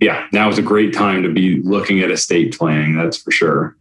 yeah, now is a great time to be looking at estate planning. That's for sure.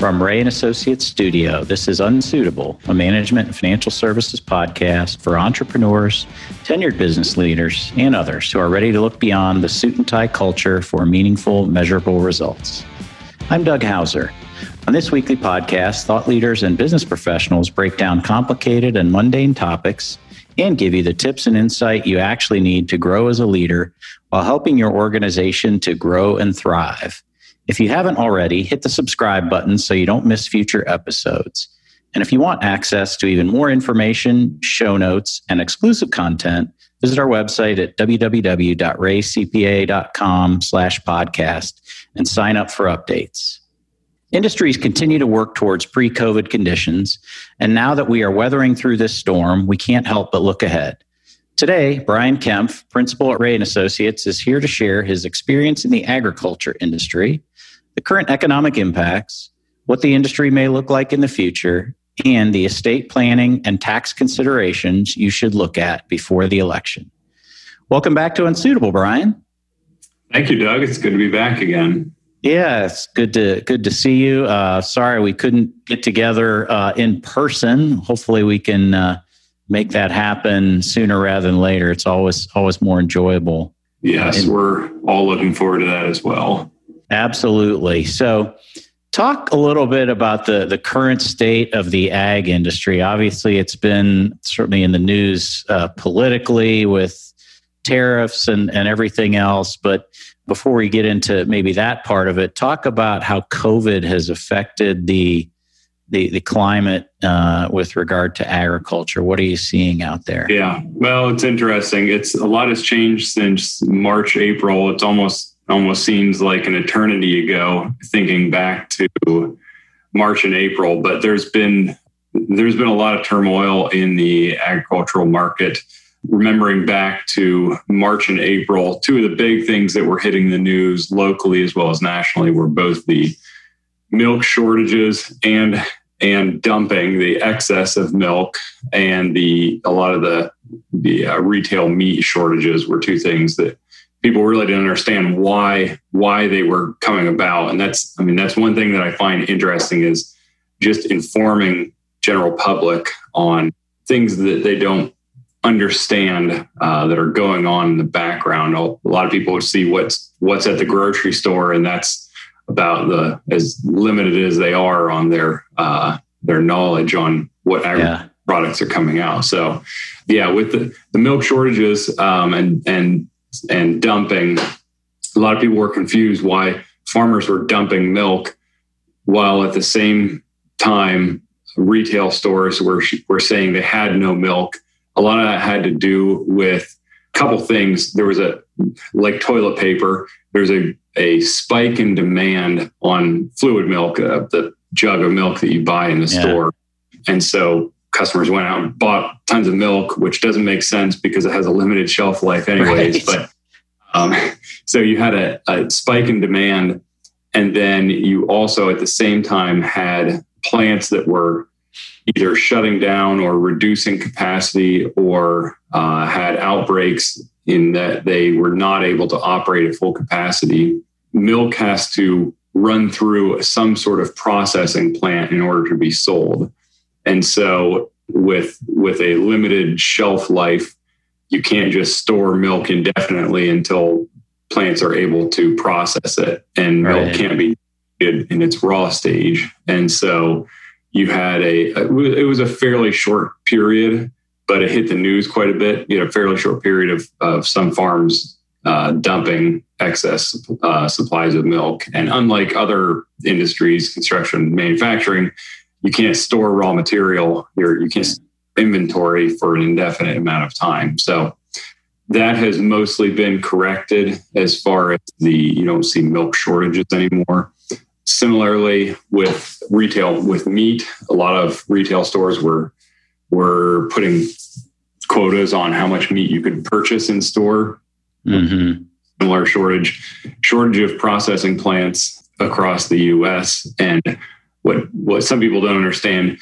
From Rea and Associates Studio, this is Unsuitable, a management and financial services podcast for entrepreneurs, tenured business leaders, and others who are ready to look beyond the suit and tie culture for meaningful, measurable results. I'm Doug Hauser. On this weekly podcast, thought leaders and business professionals break down complicated and mundane topics and give you the tips and insight you actually need to grow as a leader while helping your organization to grow and thrive. If you haven't already, hit the subscribe button so you don't miss future episodes. And if you want access to even more information, show notes, and exclusive content, visit our website at www.reacpa.com slash podcast and sign up for updates. Industries continue to work towards pre COVID conditions. And now that we are weathering through this storm, we can't help but look ahead. Today, Brian Kempf, principal at Rea and Associates, is here to share his experience in the agriculture industry the current economic impacts, what the industry may look like in the future, and the estate planning and tax considerations you should look at before the election. Welcome back to Unsuitable, Brian. Thank you, Doug. It's good to be back again. Yeah, it's good to good to see you. Uh, sorry we couldn't get together uh, in person. Hopefully, we can uh, make that happen sooner rather than later. It's always always more enjoyable. Yes, we're all looking forward to that as well. Absolutely. So, talk a little bit about the the current state of the ag industry. Obviously, it's been certainly in the news uh, politically with tariffs and and everything else. But before we get into maybe that part of it, talk about how COVID has affected the the, the climate uh, with regard to agriculture. What are you seeing out there? Yeah, well, it's interesting. It's a lot has changed since March, April. It's almost almost seems like an eternity ago thinking back to March and April, but there's been there's been a lot of turmoil in the agricultural market. Remembering back to March and April, two of the big things that were hitting the news locally as well as nationally were both the milk shortages and and dumping the excess of milk and the a lot of the the uh, retail meat shortages were two things that people really didn't understand why why they were coming about. And that's i mean that's one thing that i find interesting is just informing general public on things that they don't understand uh, that are going on in the background a lot of people would see what's what's at the grocery store and that's about the as limited as they are on their uh, their knowledge on what yeah. products are coming out so yeah with the, the milk shortages um, and and and dumping. A lot of people were confused why farmers were dumping milk while at the same time retail stores were were saying they had no milk. A lot of that had to do with a couple things. There was a like toilet paper. There's a a spike in demand on fluid milk, uh, the jug of milk that you buy in the yeah. store, and so customers went out and bought tons of milk, which doesn't make sense because it has a limited shelf life, anyways. Right. But um, so you had a, a spike in demand, and then you also at the same time had plants that were either shutting down or reducing capacity or uh, had outbreaks in that they were not able to operate at full capacity. Milk has to run through some sort of processing plant in order to be sold. And so with with a limited shelf life, you can't just store milk indefinitely until plants are able to process it and right. milk can't be in its raw stage. And so you had a, it was a fairly short period, but it hit the news quite a bit. You had a fairly short period of, of some farms uh, dumping excess uh, supplies of milk. And unlike other industries, construction, manufacturing, you can't store raw material. You're, you can't inventory for an indefinite amount of time. So that has mostly been corrected as far as the you don't see milk shortages anymore. Similarly, with retail with meat, a lot of retail stores were were putting quotas on how much meat you could purchase in store. Mm-hmm. Similar shortage shortage of processing plants across the U.S. and what what some people don't understand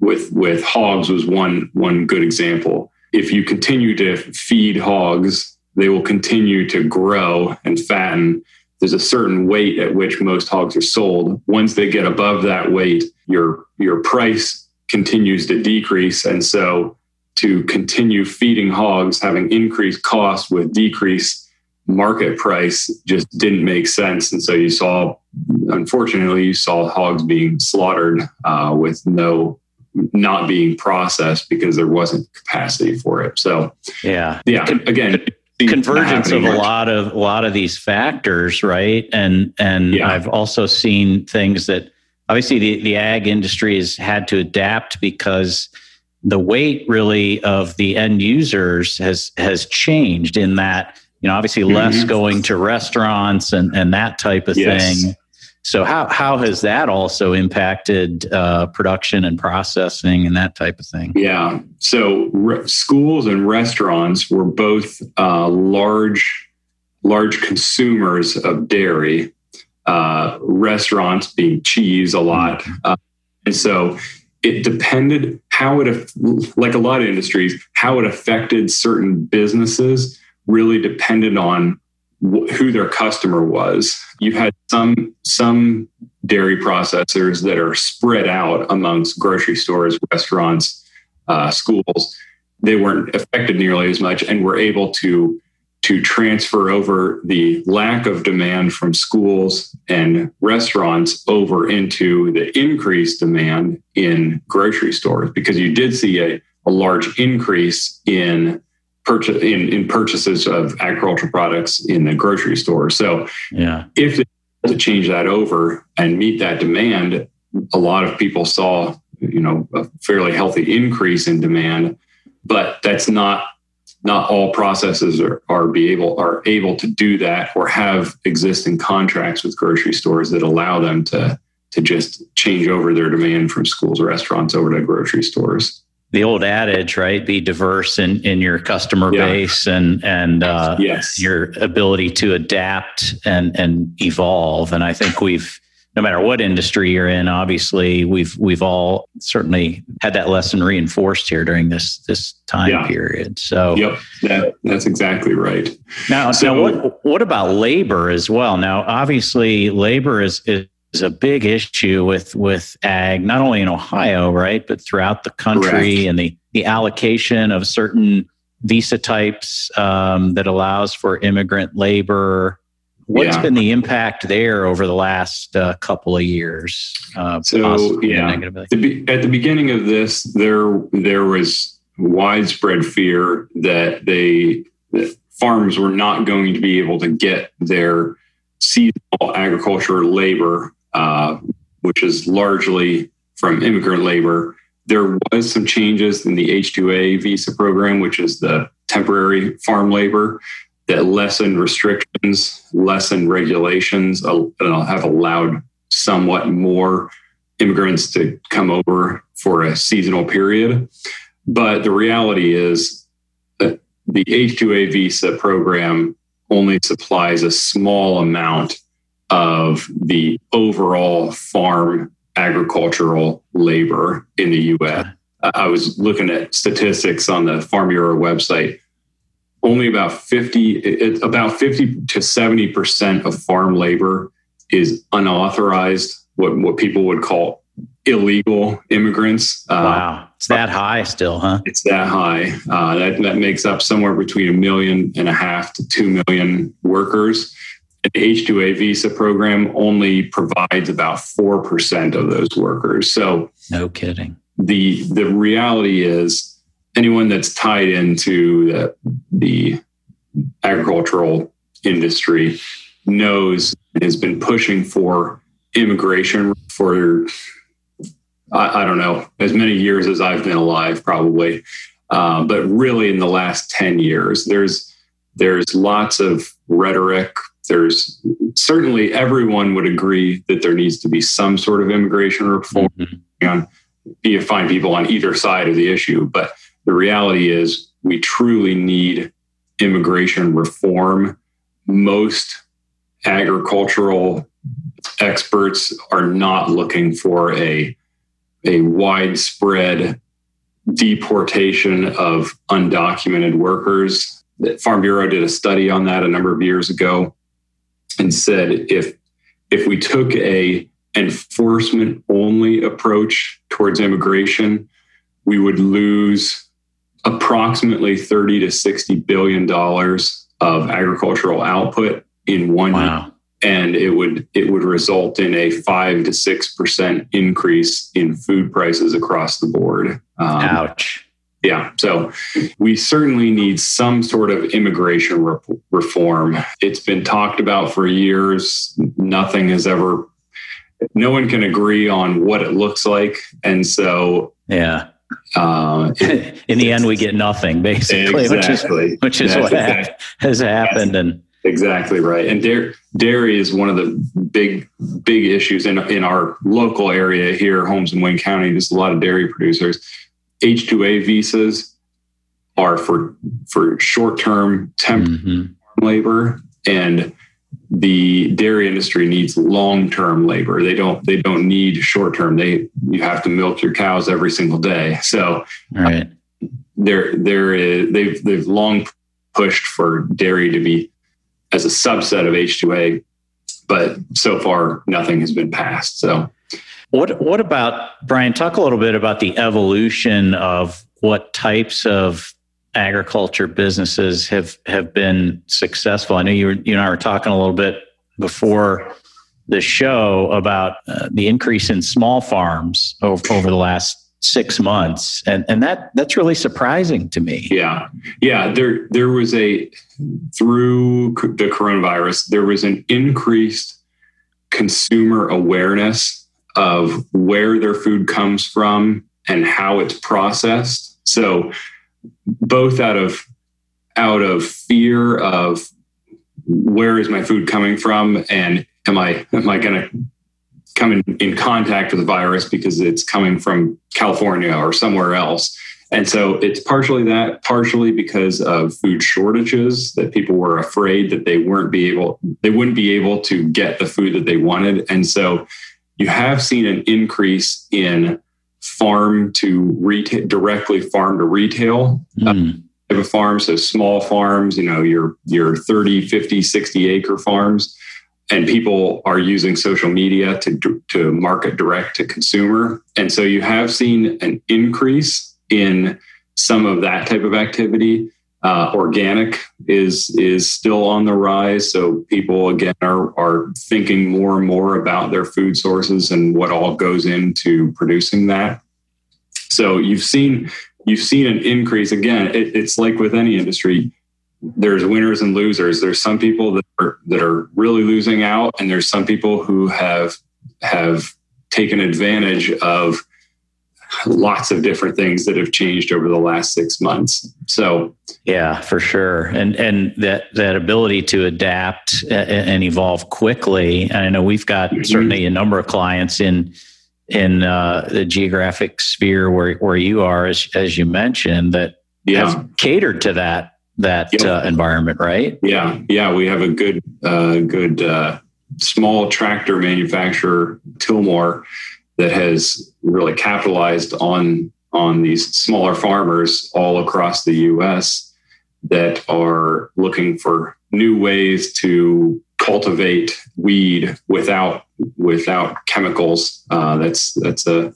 with with hogs was one one good example. If you continue to feed hogs, they will continue to grow and fatten. There's a certain weight at which most hogs are sold. Once they get above that weight, your your price continues to decrease, and so to continue feeding hogs, having increased costs with decreased market price just didn't make sense. And so you saw, unfortunately, you saw hogs being slaughtered uh, with no not being processed because there wasn't capacity for it. So yeah, yeah. Again, convergence of a lot of a lot of these factors, right? And and yeah. I've also seen things that obviously the, the ag industry has had to adapt because the weight really of the end users has has changed in that you know obviously less mm-hmm. going to restaurants and and that type of yes. thing so how how has that also impacted uh, production and processing and that type of thing? Yeah, so re- schools and restaurants were both uh, large large consumers of dairy. Uh, restaurants being cheese a lot, mm-hmm. uh, and so it depended how it like a lot of industries how it affected certain businesses really depended on who their customer was. You had some some dairy processors that are spread out amongst grocery stores, restaurants, uh, schools. They weren't affected nearly as much, and were able to to transfer over the lack of demand from schools and restaurants over into the increased demand in grocery stores because you did see a, a large increase in purchase in, in purchases of agricultural products in the grocery store. So yeah, if to change that over and meet that demand, a lot of people saw you know a fairly healthy increase in demand, but that's not not all processes are, are be able are able to do that or have existing contracts with grocery stores that allow them to to just change over their demand from schools or restaurants over to grocery stores the old adage, right? Be diverse in, in your customer yeah. base and and uh, yes. your ability to adapt and and evolve. And I think we've no matter what industry you're in, obviously we've we've all certainly had that lesson reinforced here during this this time yeah. period. So yep, that, that's exactly right. Now, so, now what what about labor as well? Now, obviously, labor is, is is a big issue with with ag, not only in Ohio, right, but throughout the country, Correct. and the the allocation of certain visa types um, that allows for immigrant labor. What's yeah. been the impact there over the last uh, couple of years? Uh, so yeah, the, at the beginning of this, there there was widespread fear that they that farms were not going to be able to get their seasonal agriculture labor uh, which is largely from immigrant labor. There was some changes in the H-2A visa program, which is the temporary farm labor that lessened restrictions, lessened regulations, and have allowed somewhat more immigrants to come over for a seasonal period. But the reality is that the H-2A visa program only supplies a small amount of the overall farm agricultural labor in the US. I was looking at statistics on the Farm Bureau website. Only about 50, about 50 to 70% of farm labor is unauthorized, what, what people would call illegal immigrants. Uh, wow. It's that high still, huh? It's that high. Uh, that, that makes up somewhere between a million and a half to two million workers the H-2A visa program only provides about 4% of those workers. So no kidding. The the reality is anyone that's tied into the, the agricultural industry knows has been pushing for immigration for I, I, don't know as many years as I've been alive, probably. Uh, but really, in the last ten years, there's there's lots of rhetoric, there's certainly everyone would agree that there needs to be some sort of immigration reform mm-hmm. on you find people on either side of the issue but the reality is we truly need immigration reform most agricultural experts are not looking for a a widespread deportation of undocumented workers. The Farm Bureau did a study on that a number of years ago and said if if we took a enforcement only approach towards immigration, we would lose approximately 30 to 60 billion dollars of agricultural output in one wow. year and it would it would result in a five to six percent increase in food prices across the board. Um, Ouch. Yeah, so we certainly need some sort of immigration re- reform. It's been talked about for years. Nothing has ever. No one can agree on what it looks like, and so yeah. Uh, in the end, we get nothing basically, exactly. which is which is what exactly. has happened, and Exactly right. And dairy, dairy is one of the big, big issues in, in our local area here, Holmes and Wayne County. There's a lot of dairy producers. H-2A visas are for, for short-term temp mm-hmm. labor and the dairy industry needs long-term labor. They don't, they don't need short-term. They, you have to milk your cows every single day. So right. uh, there, there is, they've, they've long pushed for dairy to be as a subset of H2A, but so far nothing has been passed. So, what what about Brian? Talk a little bit about the evolution of what types of agriculture businesses have have been successful. I know you were, you and I were talking a little bit before the show about uh, the increase in small farms over, over the last six months and and that that's really surprising to me yeah yeah there there was a through the coronavirus there was an increased consumer awareness of where their food comes from and how it's processed so both out of out of fear of where is my food coming from and am i am i going to come in, in contact with the virus because it's coming from California or somewhere else. And so it's partially that, partially because of food shortages that people were afraid that they weren't be able, they wouldn't be able to get the food that they wanted. And so you have seen an increase in farm to retail, directly farm to retail. Mm. Type of farms, so small farms, you know, your your 30, 50, 60 acre farms and people are using social media to to market direct to consumer and so you have seen an increase in some of that type of activity uh, organic is is still on the rise. So people again are are thinking more and more about their food sources and what all goes into producing that. So you've seen you've seen an increase. Again it, it's like with any industry there's winners and losers. There's some people that are that are really losing out, and there's some people who have have taken advantage of lots of different things that have changed over the last six months. So yeah, for sure, and and that that ability to adapt and evolve quickly. And I know we've got mm-hmm. certainly a number of clients in in uh, the geographic sphere where where you are, as as you mentioned, that yeah. have catered to that that yep. uh, environment, right? Yeah, yeah. We have a good, uh, good uh, small tractor manufacturer, Tilmor, that has really capitalized on on these smaller farmers all across the U.S. that are looking for new ways to cultivate weed without without chemicals. Uh, that's that's a,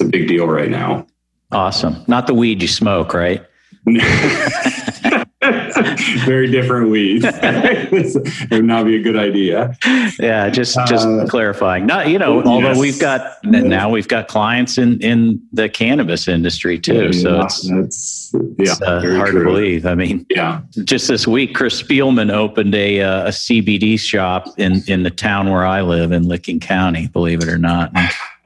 a big deal right now. Awesome. Not the weed you smoke, right? very different weeds. it would not be a good idea. Yeah, just just uh, clarifying. Not you know, although yes. we've got now we've got clients in in the cannabis industry too, yeah, so it's that's yeah, it's, uh, hard true. to believe. I mean, yeah, just this week, Chris Spielman opened a uh, a CBD shop in in the town where I live in Licking County. Believe it or not.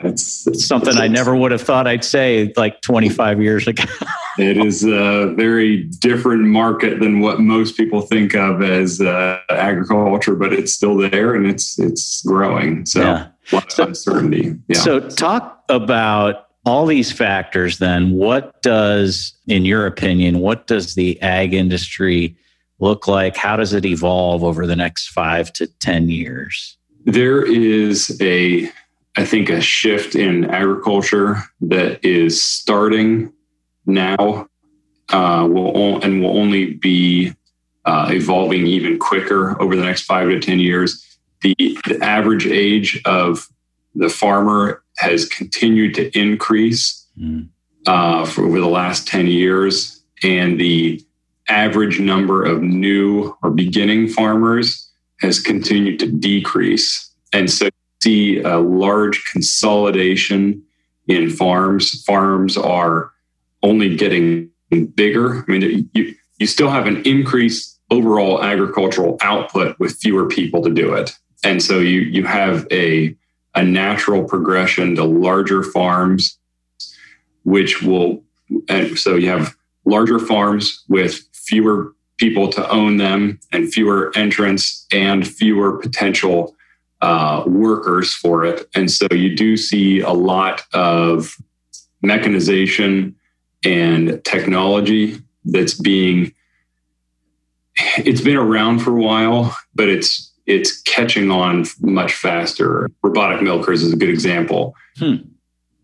It's, it's something it's, I never would have thought I'd say like 25 years ago. it is a very different market than what most people think of as uh, agriculture, but it's still there and it's it's growing. So, yeah. so, uncertainty. Yeah. So, talk about all these factors. Then, what does, in your opinion, what does the ag industry look like? How does it evolve over the next five to ten years? There is a I think, a shift in agriculture that is starting now uh, will and will only be uh, evolving even quicker over the next five to 10 years. The, the average age of the farmer has continued to increase mm. uh, for over the last 10 years. And the average number of new or beginning farmers has continued to decrease. And so see a large consolidation in farms. Farms are only getting bigger. I mean, you, you still have an increased overall agricultural output with fewer people to do it. And so you, you have a, a natural progression to larger farms, which will, and so you have larger farms with fewer people to own them and fewer entrants and fewer potential uh, workers for it. And so you do see a lot of mechanization and technology that's being it's been around for a while but it's it's catching on much faster. Robotic milkers is a good example. Hmm.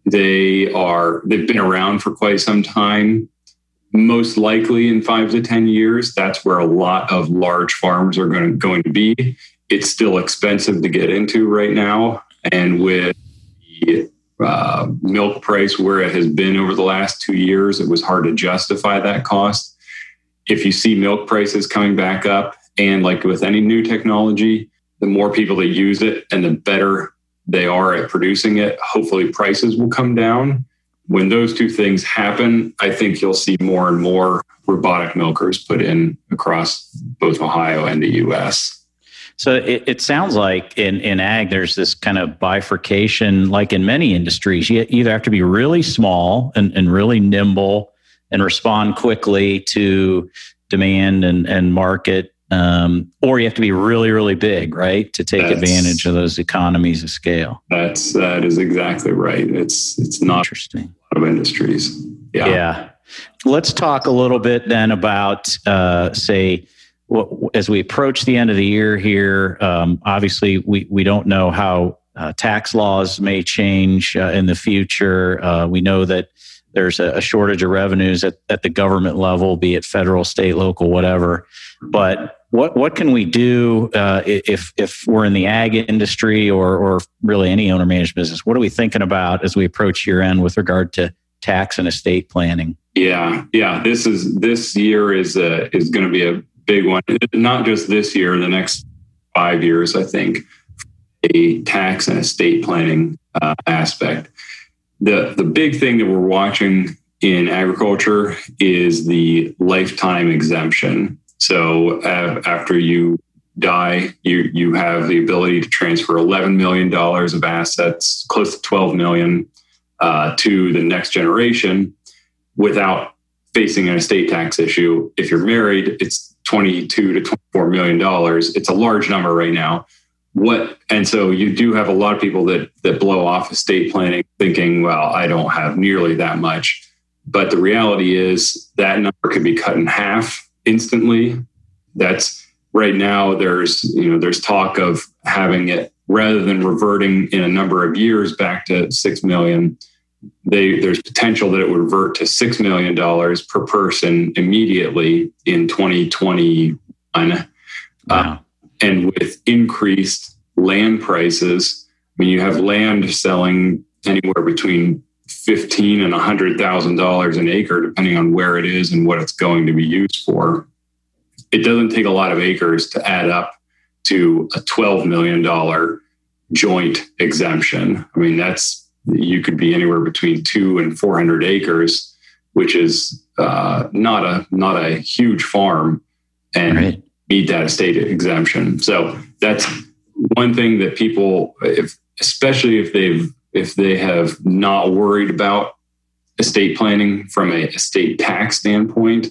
they are they've been around for quite some time. Most likely in five to ten years that's where a lot of large farms are going to, going to be. It's still expensive to get into right now and with the uh, milk price where it has been over the last two years, it was hard to justify that cost. If you see milk prices coming back up, and like with any new technology, the more people that use it and the better they are at producing it, hopefully prices will come down. When those two things happen, I think you'll see more and more robotic milkers put in across both Ohio and the US. So it, it, sounds like in, in ag, there's this kind of bifurcation, like in many industries. You either have to be really small and, and really nimble and respond quickly to demand and, and market, um, or you have to be really, really big, right, to take that's, advantage of those economies of scale. That's that is exactly right. It's it's not interesting. A lot of industries. Yeah. Yeah. Let's talk a little bit then about, uh, say, as we approach the end of the year here, um, obviously we, we don't know how uh, tax laws may change uh, in the future. Uh, we know that there's a, a, shortage of revenues at, at the government level, be it federal, state, local, whatever. But what what can we do uh, if if we're in the ag industry or or really any owner managed business? What are we thinking about as we approach year end with regard to tax and estate planning? Yeah, yeah. This is this year is a, is going to be a big one, not just this year, the next five years, I think, a tax and estate planning uh, aspect. The, the big thing that we're watching in agriculture is the lifetime exemption. So uh, after you die, you you have the ability to transfer eleven million dollars of assets, close to twelve million, uh, to the next generation, without facing an estate tax issue. If you're married, it's 22 to 24 million dollars. It's a large number right now. What and so you do have a lot of people that that blow off estate planning thinking, well, I don't have nearly that much. But the reality is that number can be cut in half instantly. That's right now there's you know there's talk of having it rather than reverting in a number of years back to 6 million they, there's potential that it would revert to $6 million per person immediately in 2021. Wow. Uh, and with increased land prices, I mean, you have land selling anywhere between fifteen and a hundred thousand dollars an acre, depending on where it is and what it's going to be used for. It doesn't take a lot of acres to add up to a twelve million dollar joint exemption. I mean, that's you could be anywhere between two and 400 acres, which is uh, not a not a huge farm, and right. need that estate exemption. So that's one thing that people, if, especially if they've if they have not worried about estate planning from a estate tax standpoint,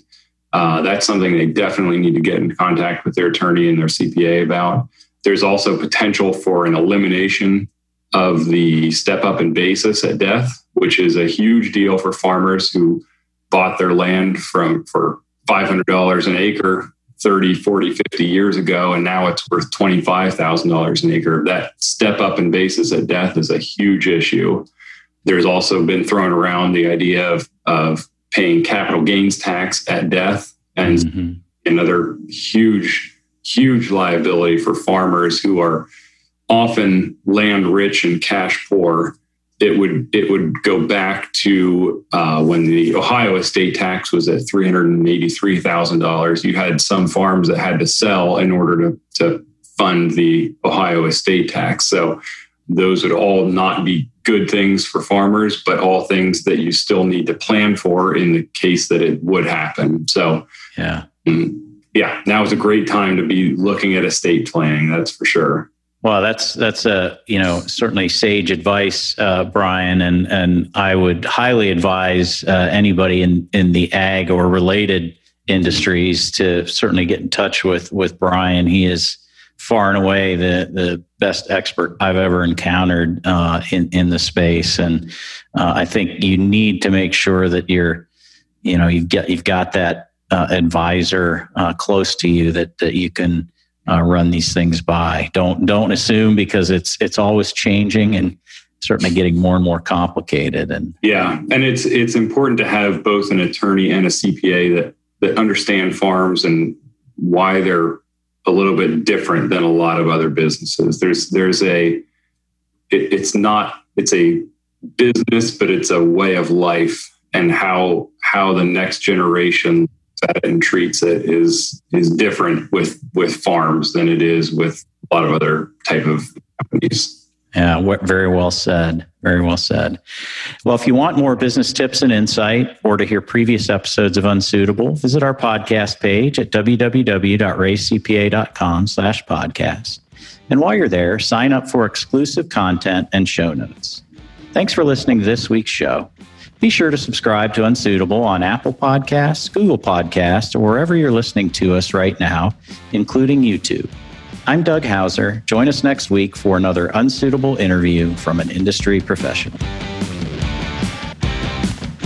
uh, that's something they definitely need to get in contact with their attorney and their CPA about. There's also potential for an elimination of the step up in basis at death, which is a huge deal for farmers who bought their land from for $500 an acre 30, 40, 50 years ago, and now it's worth $25,000 an acre. That step up in basis at death is a huge issue. There's also been thrown around the idea of, of paying capital gains tax at death and mm-hmm. another huge, huge liability for farmers who are often land rich and cash poor it would it would go back to uh, when the Ohio estate tax was at three hundred and eighty three thousand dollars. You had some farms that had to sell in order to to fund the Ohio estate tax. So those would all not be good things for farmers, but all things that you still need to plan for in the case that it would happen. So yeah. Mm, yeah, now is a great time to be looking at estate planning. That's for sure. Well, that's that's a you know certainly sage advice, uh, Brian, and and I would highly advise uh, anybody in in the ag or related industries to certainly get in touch with with Brian. He is far and away the the best expert I've ever encountered uh, in in the space, and uh, I think you need to make sure that you're you know you've got you've got that uh, advisor uh, close to you that that you can uh, run these things by. Don't don't assume because it's it's always changing and certainly getting more and more complicated. And yeah, and it's it's important to have both an attorney and a CPA that that understand farms and why they're a little bit different than a lot of other businesses. There's there's a it, it's not it's a business, but it's a way of life and how how the next generation at it and treats it is is different with with farms than it is with a lot of other type of companies. Yeah, very well said. Very well said. Well, if you want more business tips and insight or to hear previous episodes of Unsuitable, visit our podcast page at www.reacpa.com slash podcast. And while you're there, sign up for exclusive content and show notes. Thanks for listening to this week's show. Be sure to subscribe to Unsuitable on Apple Podcasts, Google Podcasts, or wherever you're listening to us right now, including YouTube. I'm Doug Hauser. Join us next week for another unsuitable interview from an industry professional.